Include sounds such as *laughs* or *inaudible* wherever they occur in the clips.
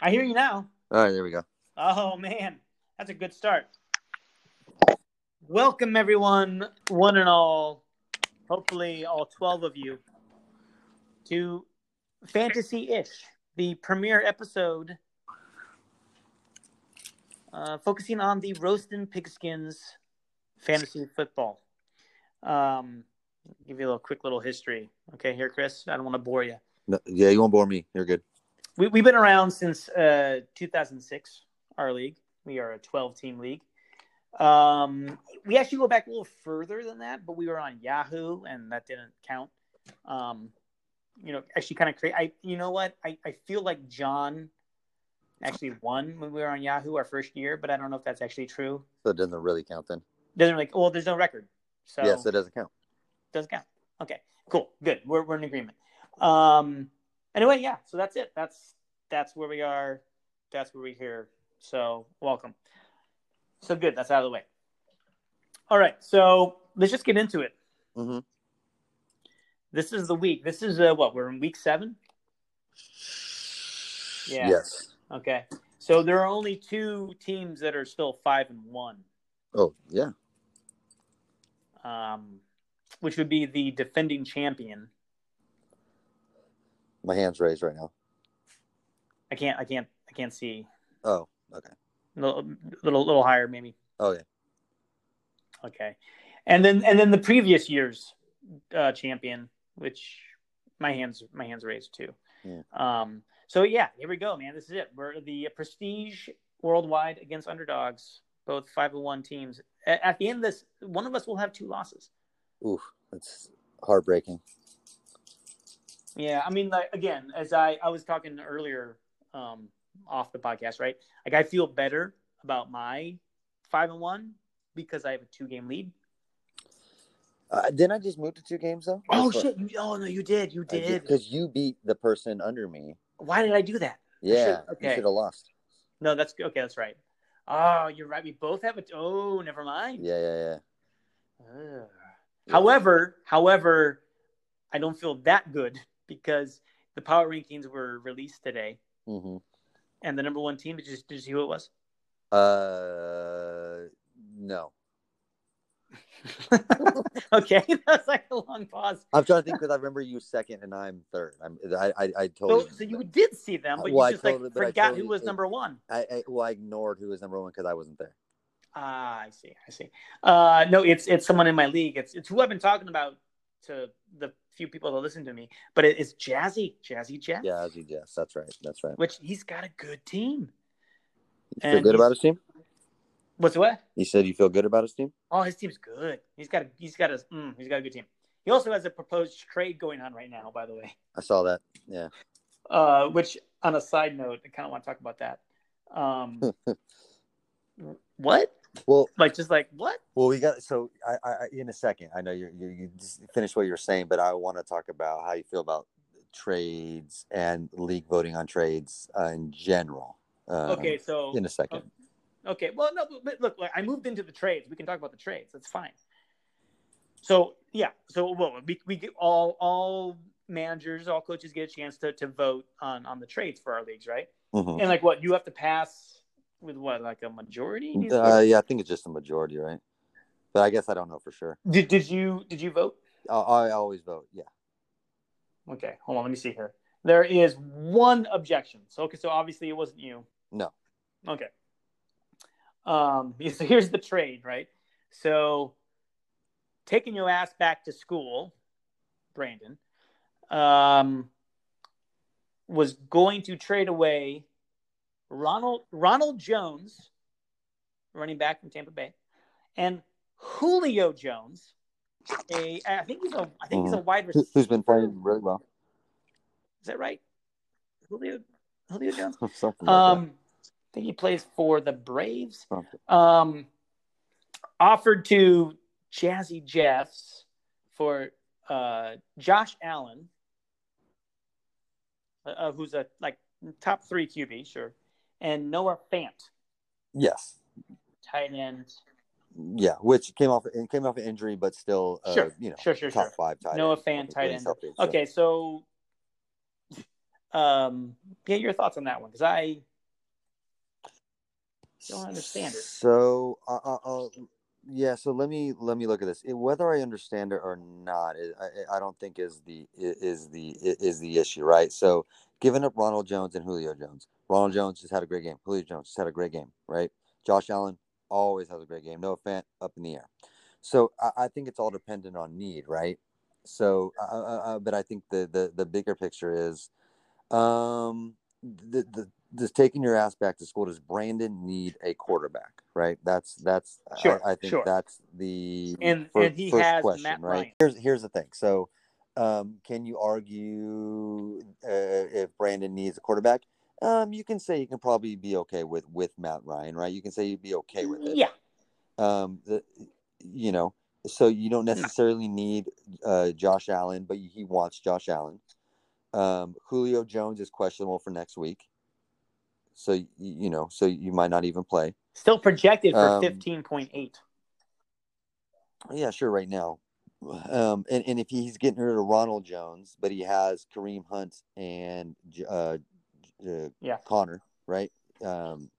I hear you now. All right, there we go. Oh man, that's a good start. Welcome everyone, one and all, hopefully all 12 of you, to Fantasy Ish, the premiere episode uh, focusing on the Roasting Pigskins fantasy football. Um, give you a little quick little history. Okay, here, Chris. I don't want to bore you. No, yeah, you won't bore me. You're good. We, we've been around since uh, 2006, our league. We are a 12 team league. Um, we actually go back a little further than that, but we were on Yahoo, and that didn't count. Um, you know, actually, kind of crazy. I, you know what? I, I feel like John actually won when we were on Yahoo our first year, but I don't know if that's actually true. So it doesn't really count then. Doesn't like, well, there's no record, so Yes, it doesn't count. doesn't count. Okay, cool, good. We're we're in agreement. Um, anyway, yeah. So that's it. That's that's where we are. That's where we're here. So welcome. So good. That's out of the way. All right. So let's just get into it. hmm This is the week. This is uh, what we're in week seven. Yeah. Yes. Okay. So there are only two teams that are still five and one, Oh, yeah. um, which would be the defending champion. My hand's raised right now. I can't. I can't. I can't see. Oh, okay. little little little higher maybe Oh, yeah. okay and then and then the previous year's uh champion which my hands my hands raised too Yeah. um so yeah here we go man this is it we're the prestige worldwide against underdogs both five and one teams at, at the end of this one of us will have two losses Oof, that's heartbreaking. Yeah i mean like again as i i was talking earlier um off the podcast right like i feel better about my five and one because i have a two game lead Uh, didn't I just move to two games though? Oh shit! You, oh no, you did. You did. Because you beat the person under me. Why did I do that? Yeah, okay. you should have lost. No, that's okay. That's right. Oh, you're right. We both have it. Oh, never mind. Yeah, yeah, yeah. Ugh. However, however, I don't feel that good because the power rankings were released today, hmm and the number one team. Did you, did you see who it was? Uh, no. *laughs* okay, *laughs* that's like a long pause. I'm trying to think because I remember you second and I'm third. I'm, I, I, I So, totally, so you did see them, but Well, you just like totally- I forgot totally- who was number one. I, I, well, I ignored who was number one because I wasn't there. Ah, I see. I see. Uh, no, it's it's someone in my league. It's it's who I've been talking about to the few people that listen to me. But it, it's Jazzy, Jazzy. Yeah, Ozzy Jess. That's right. That's right. Which he's got a good team. You feel And good about his team? What's what? He said you feel good about his team? Oh, his team's good. He's got a he's got a mm, he's got a good team. He also has a proposed trade going on right now, by the way. I saw that. Yeah. Uh, which on a side note, I kind of want to talk about that. Um, *laughs* what? Well, Like just like what? well, we got so I, I in a second. I know you're, you you just finished what you're saying, but I want to talk about how you feel about trades and league voting on trades uh, in general. Um, Okay, so in a second. Okay, well, no, but- look, like, I moved into the trades. We can talk about the trades. That's fine. So yeah, so well, we we get all all managers, all coaches get a chance to to vote on on the trades for our leagues, right? Mhm. And like, what you have to pass with what, like a majority? Uh, yeah, I think it's just a majority, right? But I guess I don't know for sure. did did you did you vote? I, I always vote. Yeah. Okay, hold on, let me see here. There is one objection. So okay, so obviously it wasn't you. No. Okay. Um, *laughs* so here's the trade, right? So taking your ass back to school, Brandon, um, was going to trade away Ronald Ronald Jones, running back from Tampa Bay, and Julio Jones. A, I think he's a, I think he's a wide Who- receiver. Who's been playing really well? Is that right? Julio, Julio Jones. *laughs* Something like Um, I think he plays for the Braves. Something. Um, offered to Jazzy Jeffs for uh, Josh Allen, uh, who's a like top three QB, sure, and Noah Fant. Yes. Tight end. Yeah, which came off and came off an injury, but still, uh, sure. you know, sure, sure, top sure. five tight. Noah Fant, tight end. Healthy, so. Okay, so, um, get your thoughts on that one because I don't understand it. So, uh, uh, uh yeah. So let me let me look at this. It, whether I understand it or not, it, I, I don't think is the is the is the issue, right? So, giving up Ronald Jones and Julio Jones. Ronald Jones just had a great game. Julio Jones just had a great game, right? Josh Allen always has a great game. Noah Fant up in the air. So I, I think it's all dependent on need, right? So, uh, uh, uh but I think the the the bigger picture is, um, the the just taking your ass back to school. Does Brandon need a quarterback? Right. That's that's. Sure. I, I think sure. that's the and fir- and he first has question, Matt right? Ryan. Here's here's the thing. So, um, can you argue uh, if Brandon needs a quarterback? Um, you can say you can probably be okay with with Matt Ryan, right? You can say you'd be okay with it. Yeah. Um, the, you know, so you don't necessarily need uh, Josh Allen, but he wants Josh Allen. Um, Julio Jones is questionable for next week, so you, you know, so you might not even play. Still projected for Um, fifteen point eight. Yeah, sure. Right now, um, and and if he's getting rid of Ronald Jones, but he has Kareem Hunt and uh, uh, Yeah. Connor, right? Um,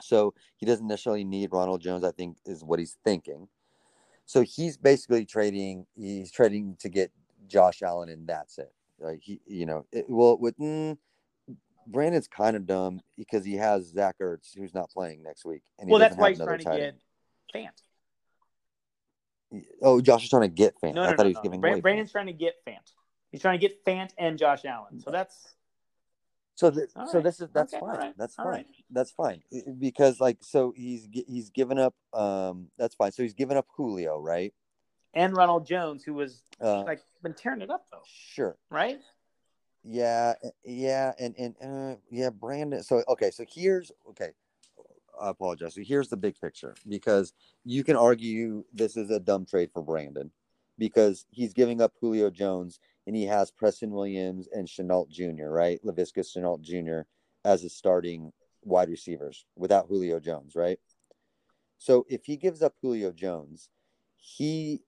so he doesn't necessarily need Ronald Jones. I think is what he's thinking. So he's basically trading. He's trading to get Josh Allen, and that's it. Like he, you know, it, well, with mm, Brandon's kind of dumb because he has Zach Ertz, who's not playing next week, and Well, that's why he's trying to get. Fant. Oh, Josh is trying to get Fant. No, I no, thought no, he was no. giving Bra- away. Fant. Brandon's trying to get Fant. He's trying to get Fant and Josh Allen. So that's So, th- so right. this is that's Okay, fine. right, That's fine. right. That's fine because like so he's he's given up. Um, that's fine. So he's given up Julio, right? and Ronald Jones, who was Uh, like been tearing it up though, sure. right? Yeah, uh, yeah, and and uh, yeah, Brandon. So okay, so here's okay. I apologize. So here's the big picture because you can argue this is a dumb trade for Brandon because he's giving up Julio Jones and he has Preston Williams and Shenault Jr. Right, Laviska Shenault Jr. as his starting wide receivers without Julio Jones. Right. So if he gives up Julio Jones, he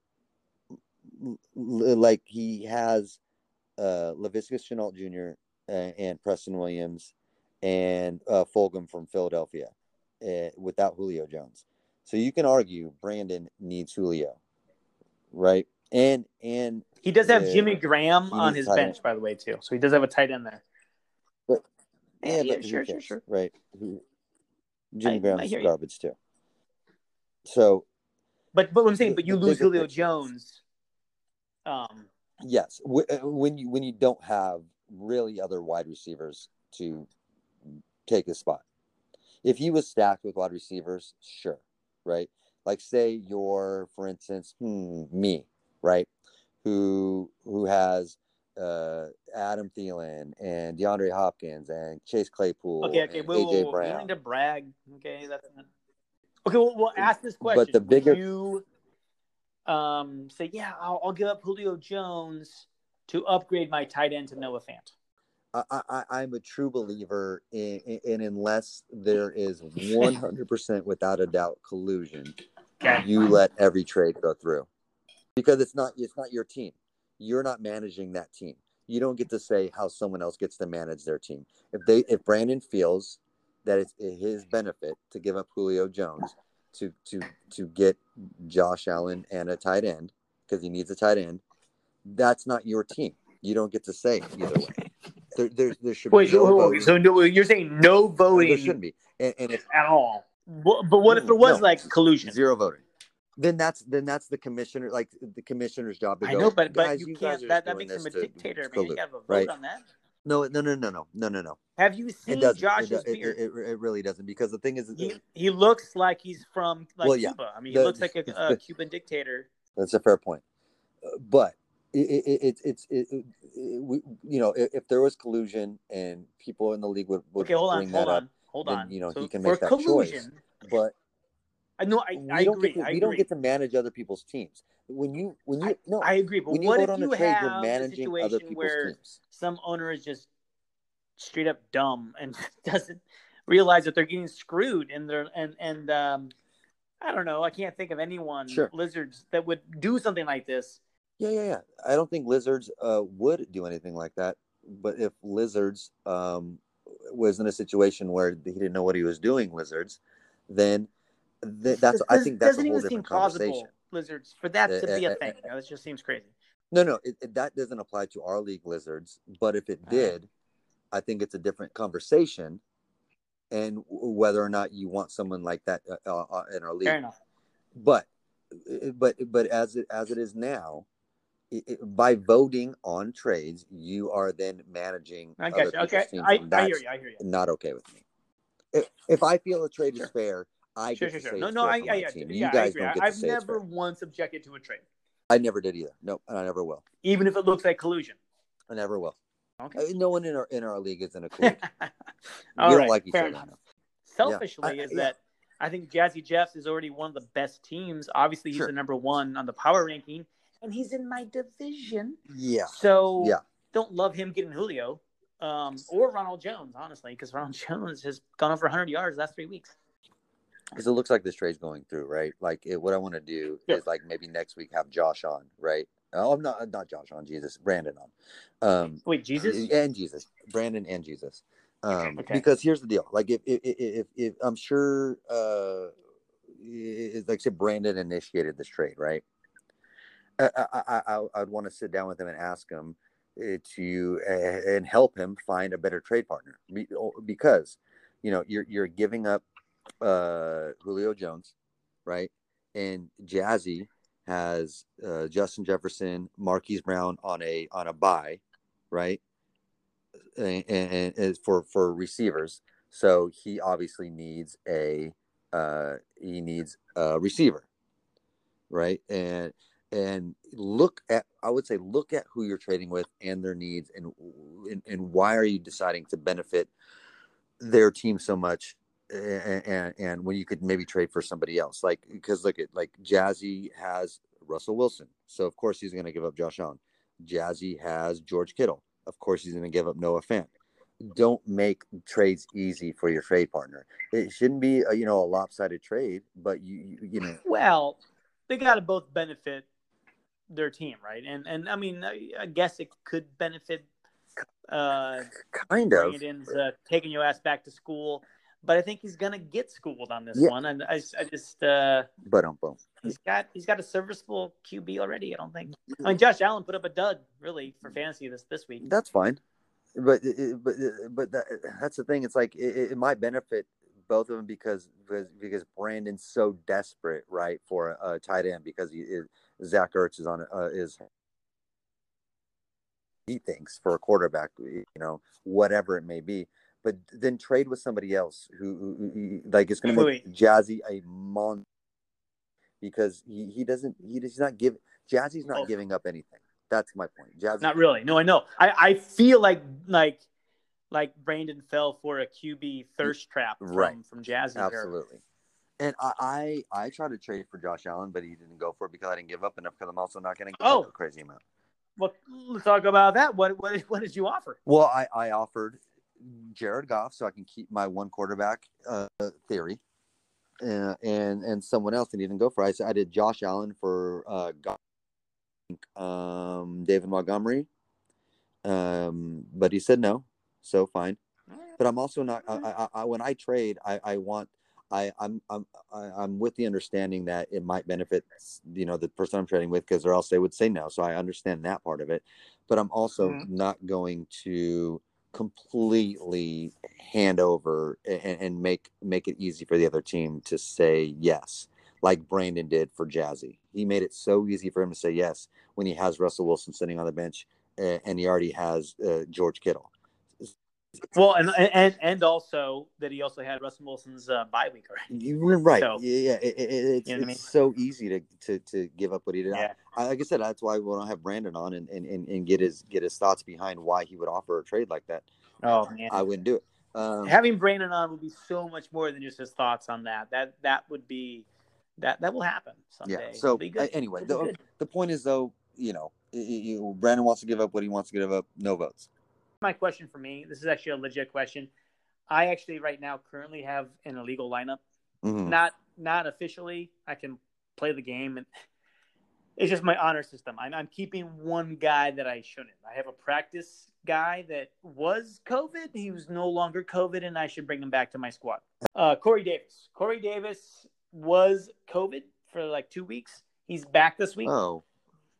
like he has uh, Laviska Shenault Jr. And, and Preston Williams and uh, Fulgham from Philadelphia uh, without Julio Jones. So you can argue Brandon needs Julio, right? And and He does have Yeah. Jimmy Graham on his bench, end. by the way, too. So he does have a tight end there. But- yeah, yeah, yeah, but sure, sure, sure. right? Jimmy I- I Graham's you. garbage too. So But but what I'm saying, but you lose Julio. Jones. Um, yes, uh, when you when you don't have really other wide receivers to take his spot. If he was stacked with wide receivers, sure, right? Like say you're, for instance, hmm, me, right? Who who has uh, Adam Thielen and DeAndre Hopkins and Chase Claypool okay, okay, whoa, AJ don't Brown. need to brag. Okay, that's not... okay. Well, we'll ask this question. But the bigger- Would you um, say, yeah, I'll, I'll give up Julio Jones to upgrade my tight end to Noah Fant. I, I, I'm a true believer in, in, in unless there is 100% without a doubt collusion, Okay. you let every trade go through because it's not it's not your team. You're not managing that team. You don't get to say how someone else gets to manage their team. If they if Brandon feels that it's his benefit to give up Julio Jones to to to get Josh Allen and a tight end because he needs a tight end, that's not your team. You don't get to say either way. *laughs* There, there, there should Wait, be no so, voting. so no, you're saying no voting there shouldn't be, and, and if at all? Wha- But what if there was No. like collusion? zero voting, then that's then that's the commissioner, like the commissioner's job to I go. know, but but "Guys, you, can't. That, that makes him a this to- dictator, to man. You collude." have a vote right? on that. No, no, no, no, no, no, no, no. Have you seen. Josh's it, it, beard? it, it, it really doesn't because the thing is, he, he looks like he's from like Well, yeah. Cuba. I mean, he The- looks like a, *laughs* a Cuban dictator. That's a fair point, but it, it, it, it's it, we, you know if, if there was collusion and people in the league would, would Okay, hold on, hold on, up, hold then, on. you know, so he can make that choice. collusion, but I know, I, we I don't agree. get to, we don't get to manage other people's teams. When you when you no I agree. But when you what if on you trade, you're have a managing other situation people's where teams. some owner is just straight up dumb and *laughs* doesn't realize that they're getting screwed and they're and and um I don't know. I can't think of anyone Sure. lizards that would do something like this. Yeah, yeah, yeah. I don't think lizards uh, would do anything like that. But if lizards um, was in a situation where he didn't know what he was doing, lizards, then th- that's I think that's a whole even seem different plausible, conversation. Lizards, for that to Uh, be uh, a uh, thing. Know, It just seems crazy. No, no, it, it- that doesn't apply to our league lizards. But if it Uh-huh. did, I think it's a different conversation, and w- whether or not you want someone like that uh, uh, uh, in our league. Fair enough. But, uh, but, but as it as it is now, it, by voting on trades, you are then managing. I got you. Okay, I, I hear you. I hear you. Not okay with me. If, if I feel a trade Sure. is fair, I Sure, sure, sure. No, no, I, I, my yeah, yeah, You I agree. I've never once objected to a trade, I never did either. Nope, and I never will. even if it looks like collusion. I never will. Okay. Uh, No one in our in our league is in a. *laughs* All we don't right, like each other. enough. Selfishly, I- is yeah. that I think Jazzy Jeffs is already one of the best teams. Obviously, he's Sure. the number one on the power ranking, and he's in my division. Yeah. So Yeah. don't love him getting Julio um, or Ronald Jones, honestly, because Ronald *laughs* Jones has gone over 100 yards last three weeks. Because it looks like this trade's going through, right? Like it, what I want to do Yeah. is like maybe next week have Josh on, right? Oh, I'm not not Josh on, Jesus, Brandon on, um, Wait, Jesus? and Jesus, Brandon and Jesus, um, Okay. because here's the deal: like if if if, if, if I'm sure, uh, it, like I said, Brandon initiated this trade, right? I I I, I'd want to sit down with him and ask him uh, to uh, and help him find a better trade partner oh, because you know you're you're giving up uh Julio Jones, right? And Jazzy has uh, Justin Jefferson, Marquise Brown on a on a bye, right? And, and, and for for receivers, so he obviously needs a uh he needs a receiver, right? And and look at I would say look at who you're trading with and their needs and and, and why are you deciding to benefit their team so much and, and and when you could maybe trade for somebody else like because look at like Jazzy has Russell Wilson so of course he's going to give up Josh Allen. Jazzy has George Kittle of course he's going to give up Noah Fant. Don't make trades easy for your trade partner. It shouldn't be a, you know a lopsided trade but you you, you know. Well, they got to both benefit their team, right? And and I mean, I, I guess it could benefit uh, kind of. Brandon's uh, taking your ass back to school, but I think he's gonna get schooled on this Yeah. one. And I, I just uh, but um boom he's got he's got a serviceable QB already. I don't think. I mean, Josh Allen put up a dud really for fantasy this this week. that's fine but but but that, that's the thing it's like it, it might benefit both of them because because because Brandon's so desperate right for a, a tight end because he is Zach Ertz is on uh, is he thinks for a quarterback you know whatever it may be but then trade with somebody else who, who, who- like it's going to make Jazzy a mon because he, he doesn't he does not give Jazzy's not Oh. giving up anything that's my point Jazzy Not really. No, I know. I, I feel like like like Brandon fell for a QB thirst trap from, Right. from Jazzy. there. Absolutely. And I, I I tried to trade for Josh Allen, but he didn't go for it because I didn't give up enough because I'm also not going to give Oh. up a crazy amount. Well, let's talk about that. What what what did you offer? Well, I, I offered Jared Goff so I can keep my one quarterback uh, theory, uh, and and someone else and didn't go for. It. I said I did Josh Allen for uh, Goff, um, David Montgomery, um, but he said no, so fine. but I'm also not. I, I, I when I trade, I, I want. I, I'm I'm I'm with the understanding that it might benefit, you know, the person I'm trading with, because or else they would say no. So I understand that part of it, but I'm also Mhm. not going to completely hand over and, and make make it easy for the other team to say yes, like Brandon did for Jazzy. He made it so easy for him to say yes when he has Russell Wilson sitting on the bench uh, and he already has uh, George Kittle. Well, and and and also that he also had Russell Wilson's uh, bye week already. You were right. So- yeah, yeah. It, it, it's, You know what I it's so easy to, to to give up what he did. Yeah. I, like I said, that's why we don't have Brandon on and, and, and, and get his get his thoughts behind why he would offer a trade like that. Oh man, I wouldn't do it. Um, having Brandon on would be so much more than just his thoughts on that. That that would be that that will happen someday. yeah. So uh, anyway, the, the point is though, you know, you, Brandon wants to give up what he wants to give up. No votes. My question for me. This is actually a legit question. I actually right now currently have an illegal lineup. Mhm. Not not officially. I can play the game and *laughs* It's just my honor system. I'm, I'm keeping one guy that I shouldn't. I have a practice guy that was COVID. He was no longer COVID, and I should bring him back to my squad. Uh, Corey Davis. Corey Davis was COVID for like two weeks. He's back this week. Oh,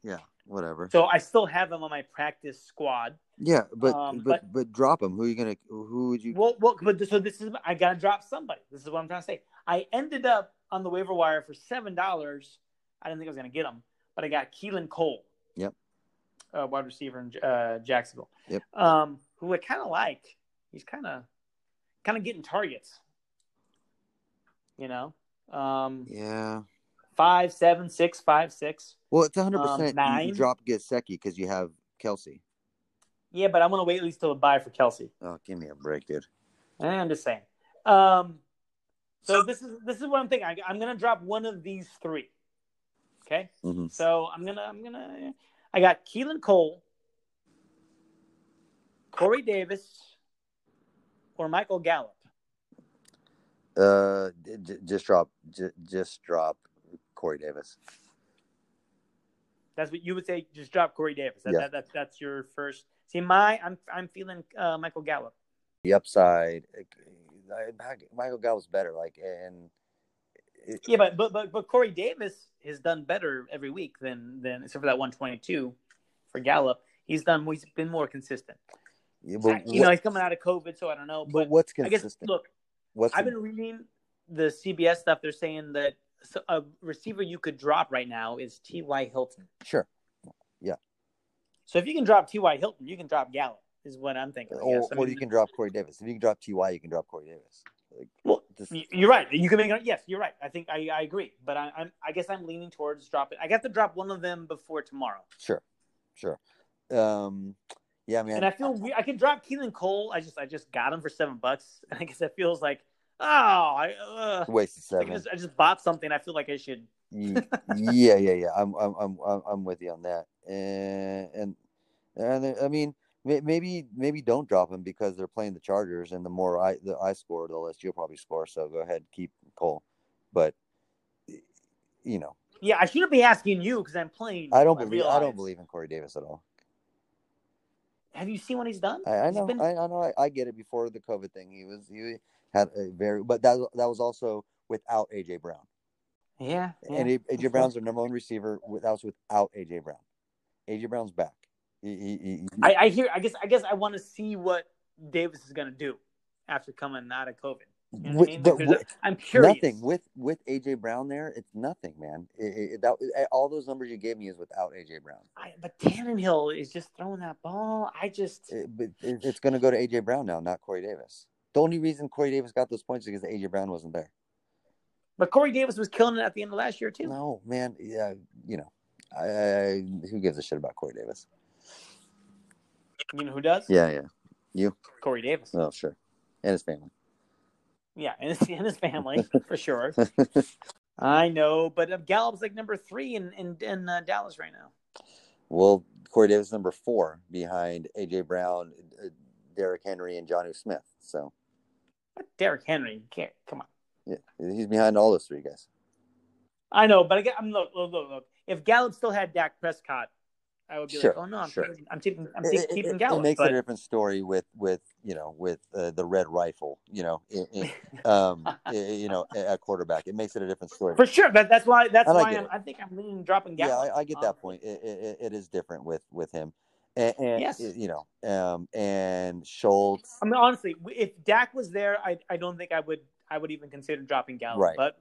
yeah, whatever. So I still have him on my practice squad. Yeah, but Um, but, but- but drop him. Who are you gonna? Who would you? Well, well, but so this is I gotta drop somebody. This is what I'm trying to say. I ended up on the waiver wire for seven dollars. I didn't think I was gonna get him, but I got Keelan Cole. Yep. Uh, wide receiver in uh, Jacksonville. Yep. Um, who I kind of like. He's kind of, kind of getting targets. You know, um, Yeah. five, seven, six, five, six. Well, it's 100. Um, percent You drop Gesicki because you have Kelce. Yeah, but I'm gonna wait at least till a bye for Kelce. Oh, give me a break, dude. I'm just saying. Um, so this is this is what I'm thinking. I, I'm gonna drop one of these three. Okay. hmm So I'm gonna I'm gonna I got Keelan Cole, Corey Davis, or Michael Gallup. Uh, j- just drop, j- just drop Corey Davis. That's what you would say. Just drop Corey Davis. That, Yeah. that, that, that's your first. See, my I'm I'm feeling uh, Michael Gallup. The upside, Michael Gallup's better. Like, and it, Yeah, but but but but Corey Davis has done better every week than than except for that 122 for Gallup. He's done. He's been more consistent. yeah, but, you know, he's coming out of COVID, so I don't know. but But what's I guess consistent? look, what's I've been reading the CBS stuff. They're saying that a receiver you could drop right now is T.Y. Hilton. sure, So if you can drop T.Y. Hilton, you can drop Gallup. Is what I'm thinking. I or. I mean, you can drop Corey Davis. If you can drop Ty, you can drop Corey Davis. Like, Well, this- you're right. You can make it. Yes, you're right. I think I, I agree. But I, I'm I guess I'm leaning towards dropping. I got to drop one of them before tomorrow. sure, sure. Um, yeah, man. And I feel we- I can drop Keelan Cole. I just I just got him for seven bucks. And *laughs* I guess it feels like oh I, uh, wasted I, seven. just, I just bought something. I feel like I should. *laughs* Yeah, yeah, yeah. I'm, I'm, I'm- I'm with you on that. And, and, and I mean, maybe, maybe don't drop him because they're playing the Chargers, and the more I, the I score, the less you'll probably score. So go ahead, keep Cole. But, you know, Yeah, I shouldn't be asking you because I'm playing. I don't believe, I don't believe in Corey Davis at all. Have you seen what he's done? I, I He's know, been- I, I know, I, I get it. Before the COVID thing, he was, he had a very, but that, that was also without AJ Brown. yeah, yeah. And AJ Brown's their number one receiver. That was without AJ Brown. AJ Brown's back. He, he, he, I, I hear. I guess. I guess I want to see what Davis is going to do after coming out of COVID. You know I with, mean? but Like, there's with, a- I'm curious. nothing with with AJ Brown there. It's nothing, man. It, it, that all those numbers you gave me is without AJ Brown. I, but Tannehill is just throwing that ball. I just. It, but it, it's going to go to AJ Brown now, not Corey Davis. The only reason Corey Davis got those points is because AJ Brown wasn't there. But Corey Davis was killing it at the end of last year too. No, man. Yeah, you know, I, I, who gives a shit about Corey Davis? You know who does? Yeah, yeah. You? Corey Davis. Oh, sure, and his family. Yeah, and his, and his family *laughs* for sure. *laughs* I know, but uh, Gallup's like number three in in, in uh, Dallas right now. Well, Corey Davis number four behind AJ Brown, uh, Derrick Henry, and Jonnu Smith. So But Derrick Henry, you can't come on. yeah, he's behind all those three guys. I know, but I get, I'm look, look, look, look. If Gallup still had Dak Prescott, I would be Sure, like, oh no, I'm sure. keeping, I'm keeping, I'm It- keep- it, keeping it- Gallup. it makes but it a different story with with you know with uh, the red rifle. You know, in, um, you know, at quarterback, it makes it a different story. for sure, that, that's why that's And why I'm. I think I'm leaning dropping yeah, Gallup. I, I get that Um, point. It, it, is different with with him, and Yes. you know, um, and Schultz. I mean, honestly, if Dak was there, I, I don't think I would I would even consider dropping Gallup. Right. But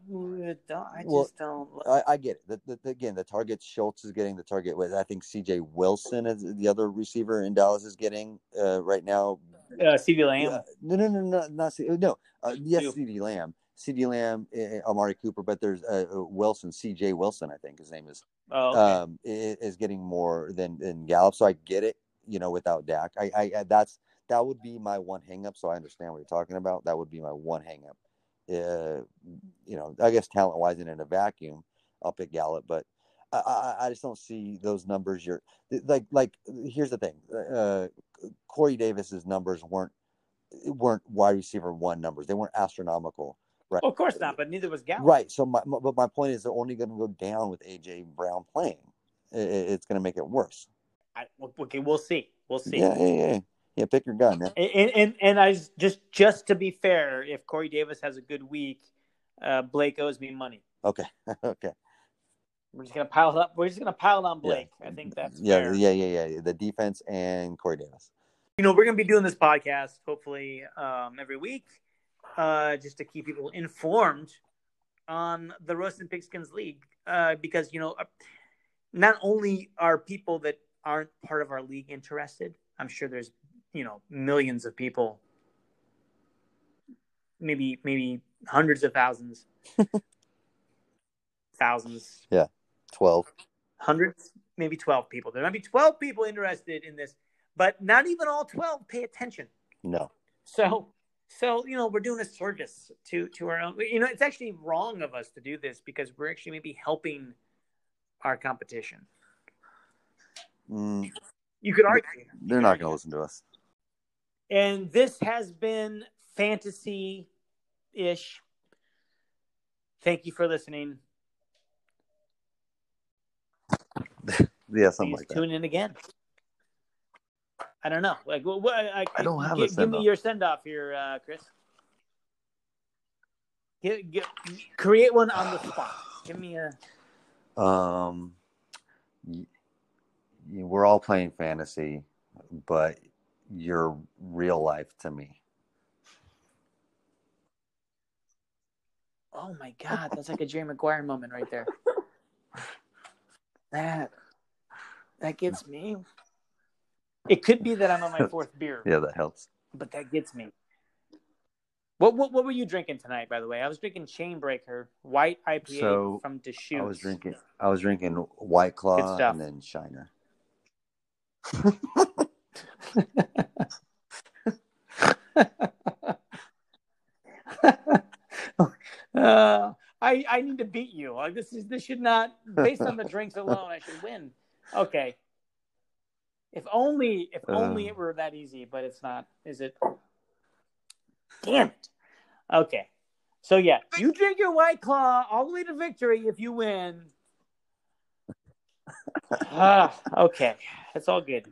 uh, I just Well, don't. I, I get it. The, the, the- again, the target Schultz is getting the target with. I think C.J. Wilson is the other receiver in Dallas is getting uh, right now. Uh, CeeDee Lamb. Uh, no, no, no, no, not C- no. Uh, yes, Who? CeeDee Lamb, CeeDee Lamb, uh, Amari Cooper, but there's uh, uh, Wilson, C.J. Wilson, I think his name is, Oh, okay. um, i- is getting more than than Gallup. So I get it. You know, without Dak, I, I, I that's that would be my one hangup. So I understand what you're talking about. That would be my one hangup. Uh, you know, I guess talent wise and in a vacuum, I'll pick Gallup, but I, I, I just don't see those numbers. You're like, like, here's the thing. Uh, Corey Davis's numbers weren't, weren't wide receiver one numbers. They weren't astronomical. Right. of course not, but neither was Gallup. Right. So my, my- but my point is they're only going to go down with AJ Brown playing. it, it's going to make it worse. I, okay, we'll see. We'll see. Yeah, yeah, yeah. Yeah, pick your gun. Man. And, and and I just just to be fair, if Corey Davis has a good week, uh, Blake owes me money. Okay, *laughs* okay. We're just gonna pile it up. We're just gonna pile it on Blake. Yeah. I think that's yeah, fair. yeah, yeah, yeah. The defense and Corey Davis. You know, we're gonna be doing this podcast hopefully um, every week, uh, just to keep people informed on the Roasted Pigskins League, uh, because you know, uh, not only are people that aren't part of our league interested, I'm sure there's you know millions of people, maybe maybe hundreds of thousands, *laughs* thousands. Yeah, twelve. Hundreds, maybe twelve people. There might be twelve people interested in this, but not even all twelve pay attention. No. So so you know we're doing a service to to our own. You know it's actually wrong of us to do this because we're actually maybe helping our competition. Mm, you could argue they're not going to listen to us. And this has been fantasy ish. Thank you for listening. *laughs* yeah, something Please like tune in again. I don't know. Like, what? I, I, don't have give, a give me your send off here, uh, Chris. Get, get, create one on the spot. Give me a. Um, we're all playing fantasy, but you're real life to me. Oh my god, that's like a Jerry Maguire moment right there. That that gets me. It could be that I'm on my *laughs* fourth beer. yeah, that helps. But that gets me. What, what what were you drinking tonight? By the way, I was drinking Chainbreaker White IPA so, from Deschutes. I was drinking. I was drinking White Claw and then Shiner. *laughs* uh, I I need to beat you. Like this is this should not based on the *laughs* drinks alone. I should win. Okay. If only if uh, only it were that easy, but it's not. Is it? Damn it. Okay. So yeah, you drink your white claw all the way to victory if you win. Ah, okay. That's all good.